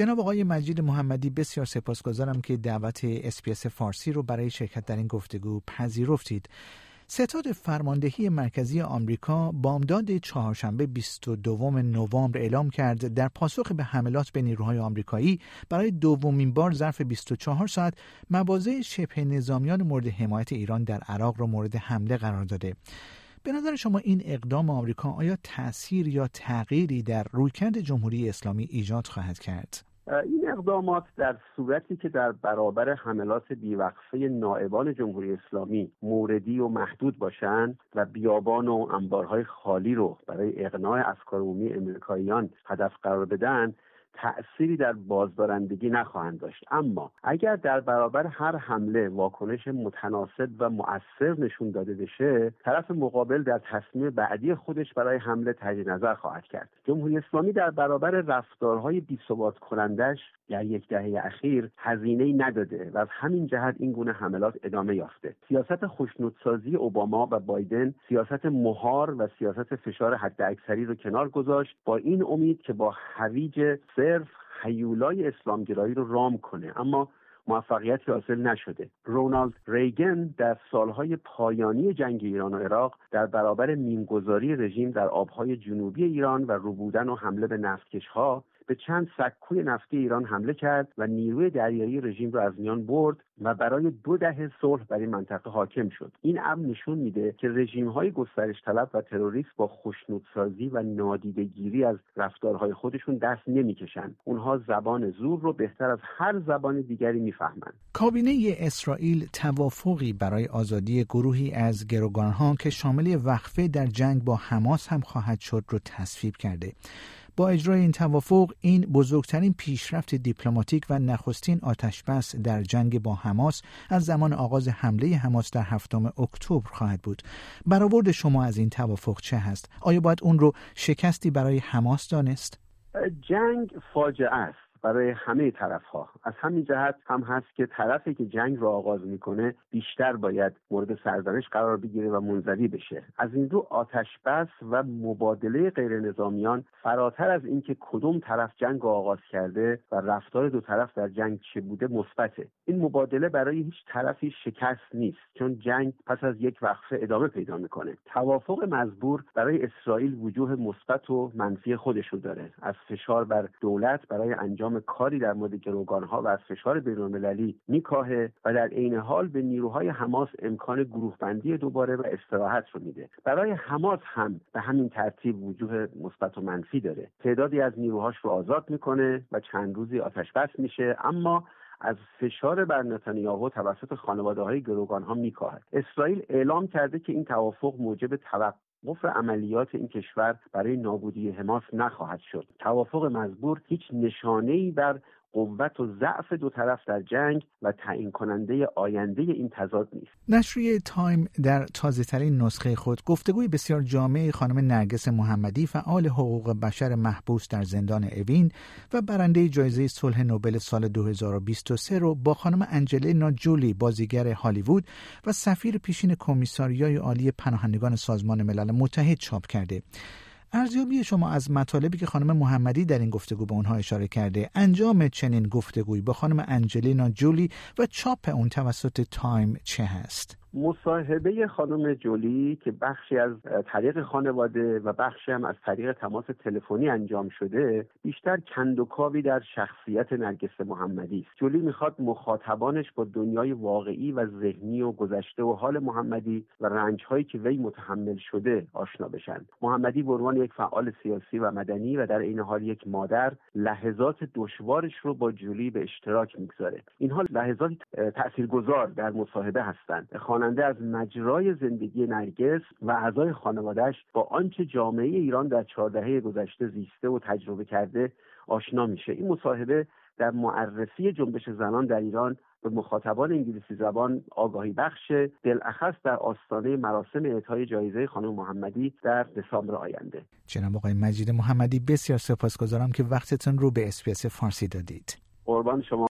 جناب آقای مجید محمدی بسیار سپاسگزارم که دعوت اسپیس فارسی رو برای شرکت در این گفتگو پذیرفتید. ستاد فرماندهی مرکزی آمریکا بامداد چهارشنبه 22 نوامبر اعلام کرد در پاسخ به حملات به نیروهای آمریکایی برای دومین بار ظرف 24 ساعت مواضع شبه نظامیان مورد حمایت ایران در عراق را مورد حمله قرار داده. به نظر شما این اقدام آمریکا آیا تاثیر یا تغییری در رویکرد جمهوری اسلامی ایجاد خواهد کرد؟ این اقدامات در صورتی که در برابر حملات بیوقفه نائبان جمهوری اسلامی موردی و محدود باشند و بیابان و انبارهای خالی رو برای اقناع افکار عمومی امریکاییان هدف قرار بدن تأثیری در بازدارندگی نخواهند داشت. اما اگر در برابر هر حمله واکنش متناسب و مؤثر نشون داده بشه طرف مقابل در تصمیم بعدی خودش برای حمله تجدید نظر خواهد کرد. جمهوری اسلامی در برابر رفتارهای بیثبات کنندش در یک دهه اخیر هزینه نداده و از همین جهت این گونه حملات ادامه یافته. سیاست خوشنودسازی اوباما و بایدن سیاست مهار و سیاست فشار حداکثری رو کنار گذاشت با این امید که با هویج صرف حیولای اسلامگرایی رو رام کنه اما موفقیتی حاصل نشده. رونالد ریگن در سالهای پایانی جنگ ایران و عراق در برابر میمگذاری رژیم در آبهای جنوبی ایران و روبودن و حمله به نفتکشها به چند سکوی نفتی ایران حمله کرد و نیروی دریایی رژیم را از میان برد و برای دو دهه صلح بر این منطقه حاکم شد. این امر نشون میده که رژیم های گسترش طلب و تروریست با خوشنودسازی و نادیدگیری از رفتارهای خودشون دست نمی‌کشند. اونها زبان زور رو بهتر از هر زبان دیگری می‌فهمند. کابینه اسرائیل توافقی برای آزادی گروهی از گروگانها که شامل وقفه در جنگ با حماس هم خواهد شد رو تصویب کرده. با اجرای این توافق این بزرگترین پیشرفت دیپلماتیک و نخستین آتشبس در جنگ با حماس از زمان آغاز حمله حماس در هفتم اکتبر خواهد بود. برآورد شما از این توافق چه هست؟ آیا باید اون رو شکستی برای حماس دانست؟ جنگ فاجعه است. برای همه طرف ها از همین جهت هم هست که طرفی که جنگ را آغاز می‌کنه بیشتر باید مورد سرزنش قرار بگیره و منزوی بشه. از این رو آتش بس و مبادله غیر نظامیان فراتر از اینکه کدوم طرف جنگ را آغاز کرده و رفتار دو طرف در جنگ چه بوده مثبته. این مبادله برای هیچ طرفی شکست نیست چون جنگ پس از یک وقفه ادامه پیدا می‌کنه. توافق مزبور برای اسرائیل وجوه مثبت و منفی خودشو داره. از فشار بر دولت برای انجام کاری در مورد گروگانها و از فشار بینالمللی میکاهه و در عین حال به نیروهای حماس امکان گروه بندی دوباره و استراحت رو میده. برای حماس هم به همین ترتیب وجوه مثبت و منفی داره. تعدادی از نیروهاش رو آزاد می‌کنه و چند روزی آتش بس میشه اما از فشار بر نتانیاهو توسط خانواده های گروگان ها میکاهد. اسرائیل اعلام کرده که این توافق موجب توقف قفل عملیات این کشور برای نابودی حماس نخواهد شد. توافق مزبور هیچ نشانه ای بر قوت و ضعف دو طرف در جنگ و تعیین کننده آینده این تضاد نیست. نشریه تایم در تازه ترین نسخه خود گفتگوی بسیار جامعه خانم نرگس محمدی فعال حقوق بشر محبوس در زندان اوین و برنده جایزه صلح نوبل سال 2023 رو با خانم انجلینا جولی بازیگر هالیوود و سفیر پیشین کمیساریای عالی پناهندگان سازمان ملل متحد چاپ کرده. ارزیابی شما از مطالبی که خانم محمدی در این گفتگو به اونها اشاره کرده انجام چنین گفتگویی با خانم انجلینا جولی و چاپ اون توسط تایم چه هست؟ مصاحبه خانم جولی که بخشی از طریق خانواده و بخشی هم از طریق تماس تلفنی انجام شده بیشتر کندوکاوی در شخصیت نرگس محمدی است. جولی می‌خواد مخاطبانش با دنیای واقعی و ذهنی و گذشته و حال محمدی و رنجهایی که وی متحمل شده آشنا بشن. محمدی به عنوان یک فعال سیاسی و مدنی و در این حال یک مادر لحظات دشوارش رو با جولی به اشتراک می‌گذاره. اینها لحظات تاثیرگذار در مصاحبه هستند. خواننده از مجرای زندگی نرگس و اعضای خانوادهش با آنچه جامعه ایران در چهاردهه گذشته زیسته و تجربه کرده آشنا میشه. این مصاحبه در معرفی جنبش زنان در ایران به مخاطبان انگلیسی زبان آگاهی بخش دلاخص در آستانه مراسم اعطای جایزه خانم محمدی در دسامبر آینده. جناب آقای مجید محمدی بسیار سپاسگزارم که وقتتون رو به اسپیس فارسی دادید. قربان شما.